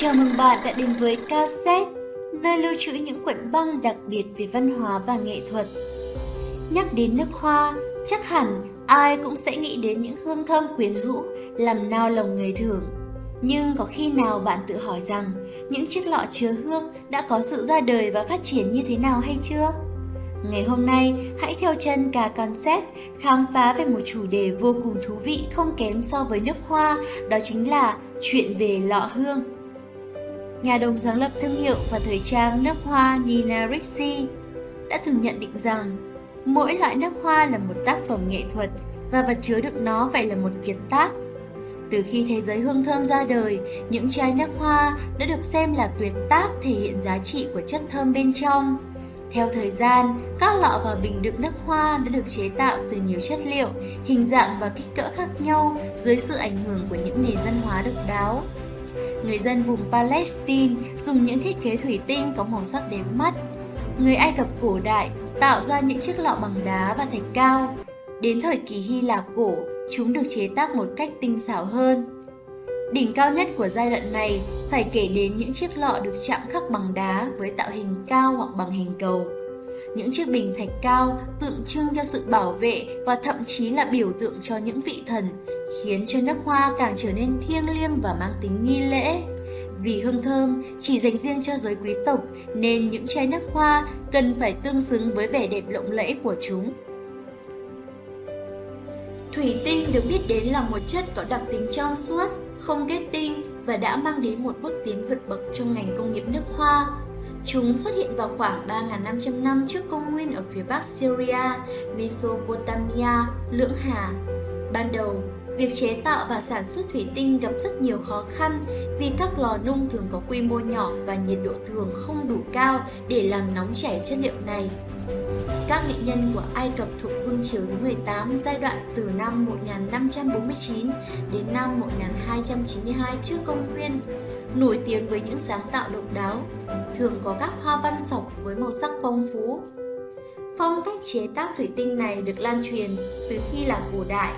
Chào mừng bạn đã đến với cassette, nơi lưu trữ những cuộn băng đặc biệt về văn hóa và nghệ thuật. Nhắc đến nước hoa, chắc hẳn ai cũng sẽ nghĩ đến những hương thơm quyến rũ, làm nao lòng người thưởng. Nhưng có khi nào bạn tự hỏi rằng những chiếc lọ chứa hương đã có sự ra đời và phát triển như thế nào hay chưa? Ngày hôm nay, hãy theo chân cả concept khám phá về một chủ đề vô cùng thú vị không kém so với nước hoa, đó chính là chuyện về lọ hương. Nhà đồng sáng lập thương hiệu và thời trang nước hoa Nina Ricci đã từng nhận định rằng mỗi loại nước hoa là một tác phẩm nghệ thuật và vật chứa đựng nó phải là một kiệt tác. Từ khi thế giới hương thơm ra đời, những chai nước hoa đã được xem là tuyệt tác thể hiện giá trị của chất thơm bên trong. Theo thời gian, các lọ và bình đựng nước hoa đã được chế tạo từ nhiều chất liệu, hình dạng và kích cỡ khác nhau dưới sự ảnh hưởng của những nền văn hóa độc đáo. Người dân vùng Palestine dùng những thiết kế thủy tinh có màu sắc đẹp mắt. Người Ai Cập cổ đại tạo ra những chiếc lọ bằng đá và thạch cao. Đến thời kỳ Hy Lạp cổ, chúng được chế tác một cách tinh xảo hơn. Đỉnh cao nhất của giai đoạn này phải kể đến những chiếc lọ được chạm khắc bằng đá với tạo hình cao hoặc bằng hình cầu. Những chiếc bình thạch cao tượng trưng cho sự bảo vệ và thậm chí là biểu tượng cho những vị thần, khiến cho nước hoa càng trở nên thiêng liêng và mang tính nghi lễ. Vì hương thơm chỉ dành riêng cho giới quý tộc nên những chai nước hoa cần phải tương xứng với vẻ đẹp lộng lẫy của chúng. Thủy tinh được biết đến là một chất có đặc tính trong suốt, không kết tinh và đã mang đến một bước tiến vượt bậc trong ngành công nghiệp nước hoa. Chúng xuất hiện vào khoảng 3.500 năm trước công nguyên ở phía bắc Syria, Mesopotamia, Lưỡng Hà. Ban đầu, việc chế tạo và sản xuất thủy tinh gặp rất nhiều khó khăn vì các lò nung thường có quy mô nhỏ và nhiệt độ thường không đủ cao để làm nóng chảy chất liệu này. Các nghệ nhân của Ai Cập thuộc Vương triều thứ 18 giai đoạn từ năm 1549 đến năm 1292 trước công nguyên, nổi tiếng với những sáng tạo độc đáo, thường có các hoa văn sọc với màu sắc phong phú. Phong cách chế tác thủy tinh này được lan truyền từ khi là cổ đại.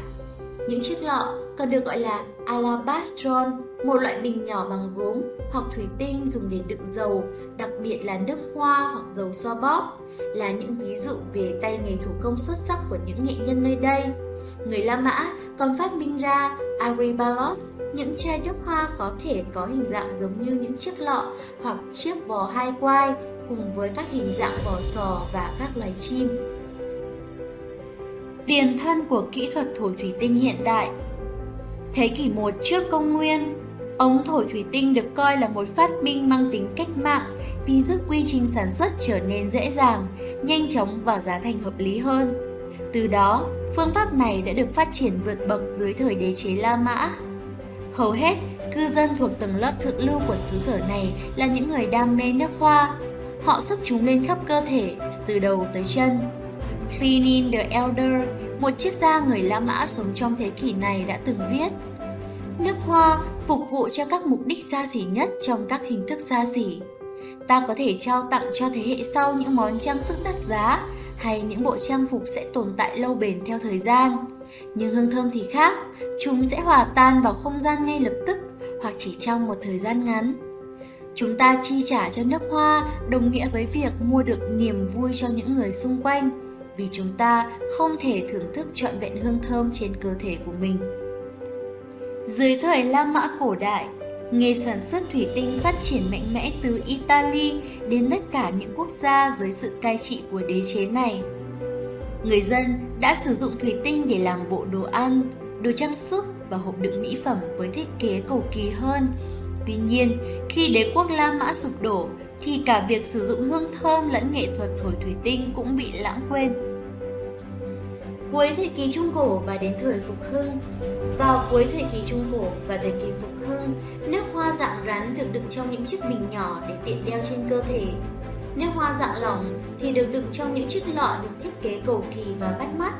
Những chiếc lọ còn được gọi là alabastron, một loại bình nhỏ bằng gốm hoặc thủy tinh dùng để đựng dầu, đặc biệt là nước hoa hoặc dầu xoa bóp là những ví dụ về tay nghề thủ công xuất sắc của những nghệ nhân nơi đây. Người La Mã còn phát minh ra Aribalos, những chai nước hoa có thể có hình dạng giống như những chiếc lọ hoặc chiếc vò hai quai cùng với các hình dạng vỏ sò và các loài chim. Tiền thân của kỹ thuật thổi thủy tinh hiện đại Thế kỷ 1 trước công nguyên, ống thổi thủy tinh được coi là một phát minh mang tính cách mạng vì giúp quy trình sản xuất trở nên dễ dàng, nhanh chóng và giá thành hợp lý hơn. Từ đó, phương pháp này đã được phát triển vượt bậc dưới thời đế chế La Mã. Hầu hết, cư dân thuộc tầng lớp thượng lưu của xứ sở này là những người đam mê nước hoa. Họ sức chúng lên khắp cơ thể, từ đầu tới chân. Pliny the Elder, một triết gia người La Mã sống trong thế kỷ này đã từng viết Nước hoa phục vụ cho các mục đích xa xỉ nhất trong các hình thức xa xỉ ta có thể trao tặng cho thế hệ sau những món trang sức đắt giá hay những bộ trang phục sẽ tồn tại lâu bền theo thời gian. Nhưng hương thơm thì khác, chúng sẽ hòa tan vào không gian ngay lập tức hoặc chỉ trong một thời gian ngắn. Chúng ta chi trả cho nước hoa đồng nghĩa với việc mua được niềm vui cho những người xung quanh vì chúng ta không thể thưởng thức trọn vẹn hương thơm trên cơ thể của mình. Dưới thời La Mã cổ đại, Nghề sản xuất thủy tinh phát triển mạnh mẽ từ Italy đến tất cả những quốc gia dưới sự cai trị của đế chế này. Người dân đã sử dụng thủy tinh để làm bộ đồ ăn, đồ trang sức và hộp đựng mỹ phẩm với thiết kế cầu kỳ hơn. Tuy nhiên, khi đế quốc La Mã sụp đổ, thì cả việc sử dụng hương thơm lẫn nghệ thuật thổi thủy tinh cũng bị lãng quên. Cuối thời kỳ Trung Cổ và đến thời Phục Hưng Vào cuối thời kỳ Trung Cổ và thời kỳ Phục Hưng, nước hoa dạng rắn được đựng trong những chiếc bình nhỏ để tiện đeo trên cơ thể. Nước hoa dạng lỏng thì được đựng trong những chiếc lọ được thiết kế cầu kỳ và bắt mắt.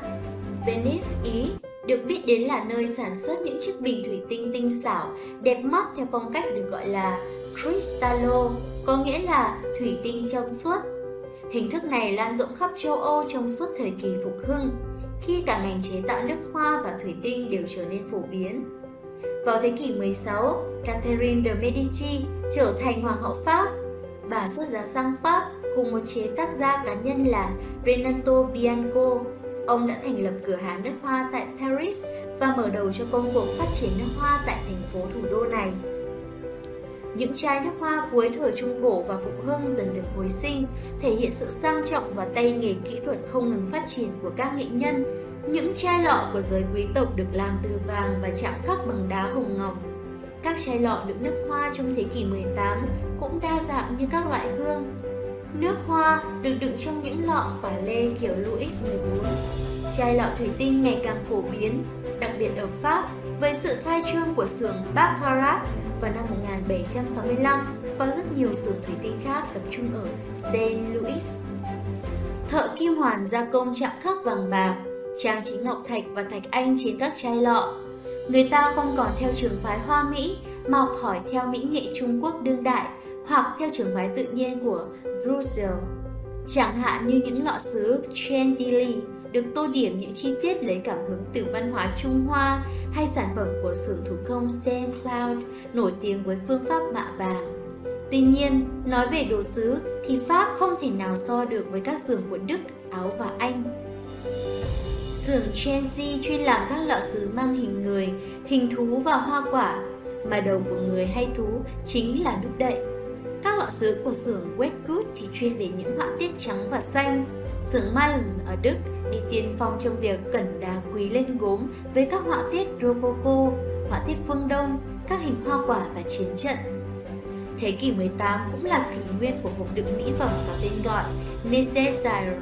Venice, Ý được biết đến là nơi sản xuất những chiếc bình thủy tinh tinh xảo, đẹp mắt theo phong cách được gọi là Cristallo, có nghĩa là thủy tinh trong suốt. Hình thức này lan rộng khắp châu Âu trong suốt thời kỳ phục hưng khi cả ngành chế tạo nước hoa và thủy tinh đều trở nên phổ biến. Vào thế kỷ 16, Catherine de Medici trở thành hoàng hậu Pháp. Bà xuất giá sang Pháp cùng một chế tác gia cá nhân là Renato Bianco. Ông đã thành lập cửa hàng nước hoa tại Paris và mở đầu cho công cuộc phát triển nước hoa tại thành phố thủ đô này. Những chai nước hoa cuối thời Trung Cổ và Phục Hưng dần được hồi sinh, thể hiện sự sang trọng và tay nghề kỹ thuật không ngừng phát triển của các nghệ nhân. Những chai lọ của giới quý tộc được làm từ vàng và chạm khắc bằng đá hồng ngọc. Các chai lọ đựng nước hoa trong thế kỷ 18 cũng đa dạng như các loại hương. Nước hoa được đựng trong những lọ quả lê kiểu Louis XIV. Chai lọ thủy tinh ngày càng phổ biến, đặc biệt ở Pháp với sự khai trương của xưởng Baccarat vào năm 1765 và rất nhiều xưởng thủy tinh khác tập trung ở Saint Louis. Thợ kim hoàn gia công chạm khắc vàng bạc, trang trí ngọc thạch và thạch anh trên các chai lọ. Người ta không còn theo trường phái Hoa Mỹ mà học hỏi theo mỹ nghệ Trung Quốc đương đại hoặc theo trường phái tự nhiên của Russell. Chẳng hạn như những lọ sứ Chantilly được tô điểm những chi tiết lấy cảm hứng từ văn hóa Trung Hoa hay sản phẩm của xưởng thủ công Saint Cloud nổi tiếng với phương pháp mạ vàng. Tuy nhiên, nói về đồ sứ thì Pháp không thể nào so được với các xưởng của Đức, Áo và Anh. Xưởng Chenzi chuyên làm các lọ sứ mang hình người, hình thú và hoa quả, mà đầu của người hay thú chính là nút đậy. Các lọ sứ của xưởng Westwood thì chuyên về những họa tiết trắng và xanh. Xưởng Miles ở Đức đi tiên phong trong việc cẩn đá quý lên gốm với các họa tiết Rococo, họa tiết phương Đông, các hình hoa quả và chiến trận. Thế kỷ 18 cũng là kỷ nguyên của hộp đựng mỹ phẩm có tên gọi Necessaire.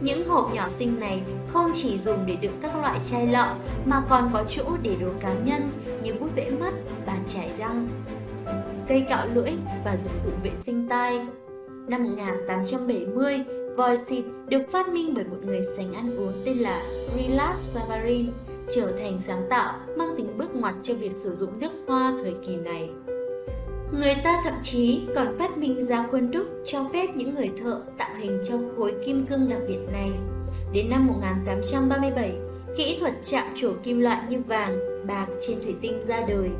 Những hộp nhỏ xinh này không chỉ dùng để đựng các loại chai lọ mà còn có chỗ để đồ cá nhân như bút vẽ mắt, bàn chải răng, cây cạo lưỡi và dụng cụ vệ sinh tai. Năm 1870, Vòi xịt được phát minh bởi một người sành ăn uống tên là Rilas Savarin, trở thành sáng tạo mang tính bước ngoặt cho việc sử dụng nước hoa thời kỳ này. Người ta thậm chí còn phát minh ra khuôn đúc cho phép những người thợ tạo hình cho khối kim cương đặc biệt này. Đến năm 1837, kỹ thuật chạm trổ kim loại như vàng, bạc trên thủy tinh ra đời.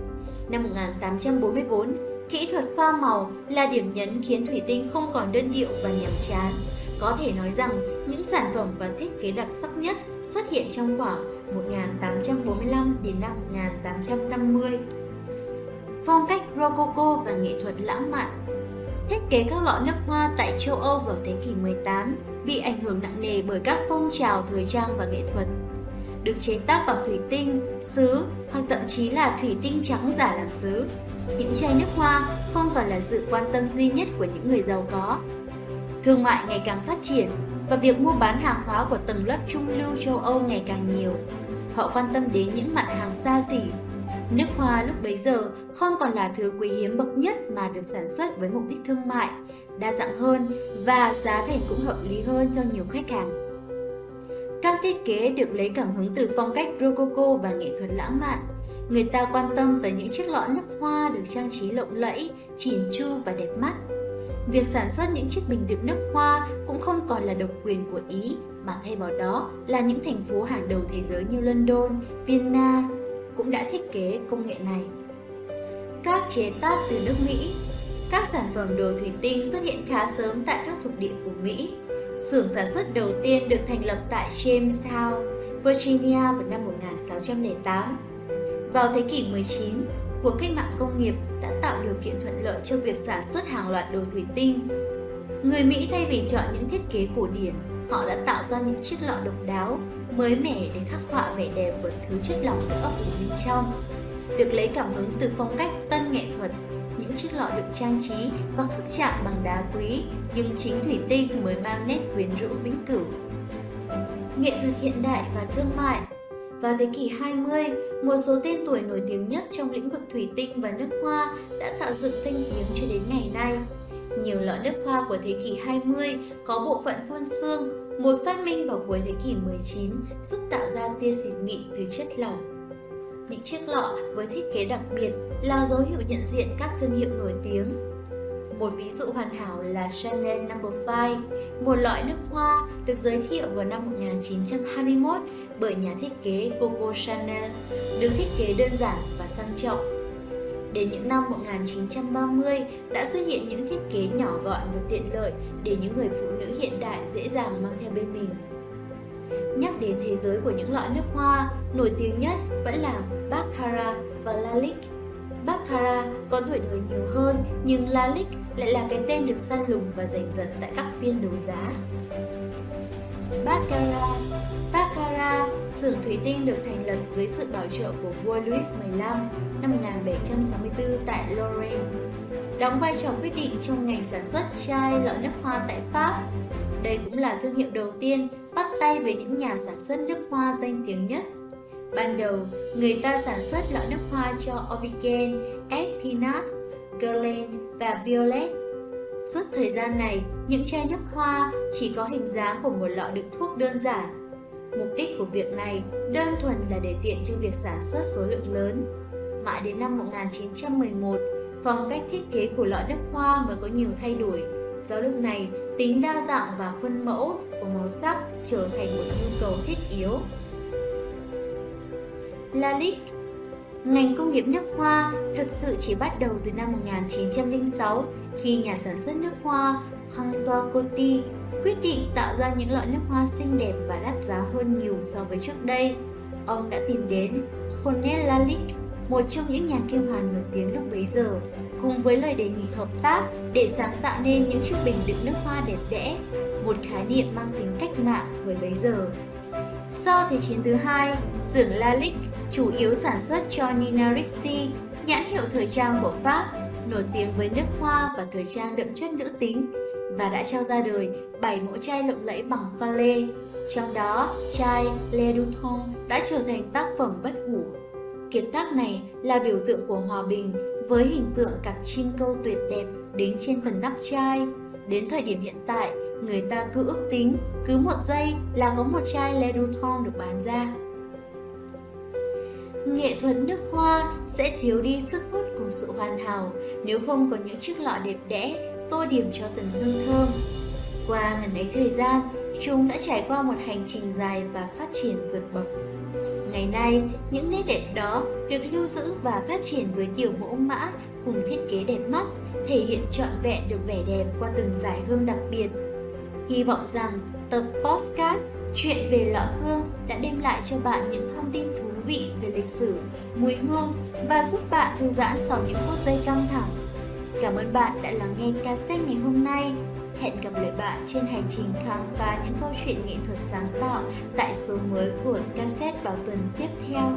Năm 1844, kỹ thuật pha màu là điểm nhấn khiến thủy tinh không còn đơn điệu và nhàm chán, có thể nói rằng những sản phẩm và thiết kế đặc sắc nhất xuất hiện trong khoảng 1845 đến năm 1850. Phong cách Rococo và nghệ thuật lãng mạn Thiết kế các lọ nước hoa tại châu Âu vào thế kỷ 18 bị ảnh hưởng nặng nề bởi các phong trào thời trang và nghệ thuật. Được chế tác bằng thủy tinh, sứ hoặc thậm chí là thủy tinh trắng giả làm sứ. Những chai nước hoa không còn là sự quan tâm duy nhất của những người giàu có Thương mại ngày càng phát triển và việc mua bán hàng hóa của tầng lớp trung lưu châu Âu ngày càng nhiều. Họ quan tâm đến những mặt hàng xa xỉ. Nước hoa lúc bấy giờ không còn là thứ quý hiếm bậc nhất mà được sản xuất với mục đích thương mại, đa dạng hơn và giá thành cũng hợp lý hơn cho nhiều khách hàng. Các thiết kế được lấy cảm hứng từ phong cách Rococo và nghệ thuật lãng mạn. Người ta quan tâm tới những chiếc lọ nước hoa được trang trí lộng lẫy, chỉn chu và đẹp mắt. Việc sản xuất những chiếc bình đựng nước hoa cũng không còn là độc quyền của Ý, mà thay vào đó là những thành phố hàng đầu thế giới như London, Vienna cũng đã thiết kế công nghệ này. Các chế tác từ nước Mỹ Các sản phẩm đồ thủy tinh xuất hiện khá sớm tại các thuộc địa của Mỹ. Xưởng sản xuất đầu tiên được thành lập tại Jamestown, Virginia vào năm 1608. Vào thế kỷ 19, Cuộc cách mạng công nghiệp đã tạo điều kiện thuận lợi cho việc sản xuất hàng loạt đồ thủy tinh. Người Mỹ thay vì chọn những thiết kế cổ điển, họ đã tạo ra những chiếc lọ độc đáo, mới mẻ để khắc họa vẻ đẹp của thứ chất lỏng được ấp ủ bên trong. Được lấy cảm hứng từ phong cách tân nghệ thuật, những chiếc lọ được trang trí và khắc chạm bằng đá quý, nhưng chính thủy tinh mới mang nét quyến rũ vĩnh cửu. Nghệ thuật hiện đại và thương mại vào thế kỷ 20, một số tên tuổi nổi tiếng nhất trong lĩnh vực thủy tinh và nước hoa đã tạo dựng danh tiếng cho đến ngày nay. Nhiều lọ nước hoa của thế kỷ 20 có bộ phận phun xương, một phát minh vào cuối thế kỷ 19 giúp tạo ra tia xịt mịn từ chất lỏng. Những chiếc lọ với thiết kế đặc biệt là dấu hiệu nhận diện các thương hiệu nổi tiếng một ví dụ hoàn hảo là Chanel No. 5, một loại nước hoa được giới thiệu vào năm 1921 bởi nhà thiết kế Coco Chanel, được thiết kế đơn giản và sang trọng. Đến những năm 1930 đã xuất hiện những thiết kế nhỏ gọn và tiện lợi để những người phụ nữ hiện đại dễ dàng mang theo bên mình. Nhắc đến thế giới của những loại nước hoa, nổi tiếng nhất vẫn là Baccarat và Lalique. Baccara có tuổi đời nhiều hơn, nhưng Lalique lại là cái tên được săn lùng và giành giật tại các phiên đấu giá. Baccara, Baccara, xưởng thủy tinh được thành lập dưới sự bảo trợ của vua Louis XV năm 1764 tại Lorraine, đóng vai trò quyết định trong ngành sản xuất chai lọ nước hoa tại Pháp. Đây cũng là thương hiệu đầu tiên bắt tay với những nhà sản xuất nước hoa danh tiếng nhất. Ban đầu, người ta sản xuất lọ nước hoa cho Obigen, Espinat, Guerlain và Violet. Suốt thời gian này, những chai nước hoa chỉ có hình dáng của một lọ đựng thuốc đơn giản. Mục đích của việc này đơn thuần là để tiện cho việc sản xuất số lượng lớn. Mãi đến năm 1911, phong cách thiết kế của lọ nước hoa mới có nhiều thay đổi. Do lúc này, tính đa dạng và khuôn mẫu của màu sắc trở thành một nhu cầu thiết yếu. Lalique Ngành công nghiệp nước hoa thực sự chỉ bắt đầu từ năm 1906 khi nhà sản xuất nước hoa François Coty quyết định tạo ra những loại nước hoa xinh đẹp và đắt giá hơn nhiều so với trước đây. Ông đã tìm đến Cornel Lalique, một trong những nhà kim hoàn nổi tiếng lúc bấy giờ, cùng với lời đề nghị hợp tác để sáng tạo nên những chiếc bình đựng nước hoa đẹp đẽ, một khái niệm mang tính cách mạng thời bấy giờ. Sau Thế chiến thứ hai, xưởng Lalique chủ yếu sản xuất cho Nina Ricci, nhãn hiệu thời trang của Pháp, nổi tiếng với nước hoa và thời trang đậm chất nữ tính, và đã trao ra đời 7 mẫu chai lộng lẫy bằng pha lê. Trong đó, chai Le Duton đã trở thành tác phẩm bất hủ. Kiệt tác này là biểu tượng của hòa bình với hình tượng cặp chim câu tuyệt đẹp đính trên phần nắp chai. Đến thời điểm hiện tại, người ta cứ ước tính cứ một giây là có một chai Le Duton được bán ra. Nghệ thuật nước hoa sẽ thiếu đi sức hút cùng sự hoàn hảo nếu không có những chiếc lọ đẹp đẽ tô điểm cho từng hương thơm. Qua ngần ấy thời gian, chúng đã trải qua một hành trình dài và phát triển vượt bậc. Ngày nay, những nét đẹp đó được lưu giữ và phát triển với nhiều mẫu mã cùng thiết kế đẹp mắt, thể hiện trọn vẹn được vẻ đẹp qua từng giải hương đặc biệt. Hy vọng rằng tập postcard Chuyện về lọ hương đã đem lại cho bạn những thông tin thú vị về lịch sử, mùi hương và giúp bạn thư giãn sau những phút giây căng thẳng. Cảm ơn bạn đã lắng nghe ca cassette ngày hôm nay. Hẹn gặp lại bạn trên hành trình khám phá những câu chuyện nghệ thuật sáng tạo tại số mới của cassette vào tuần tiếp theo.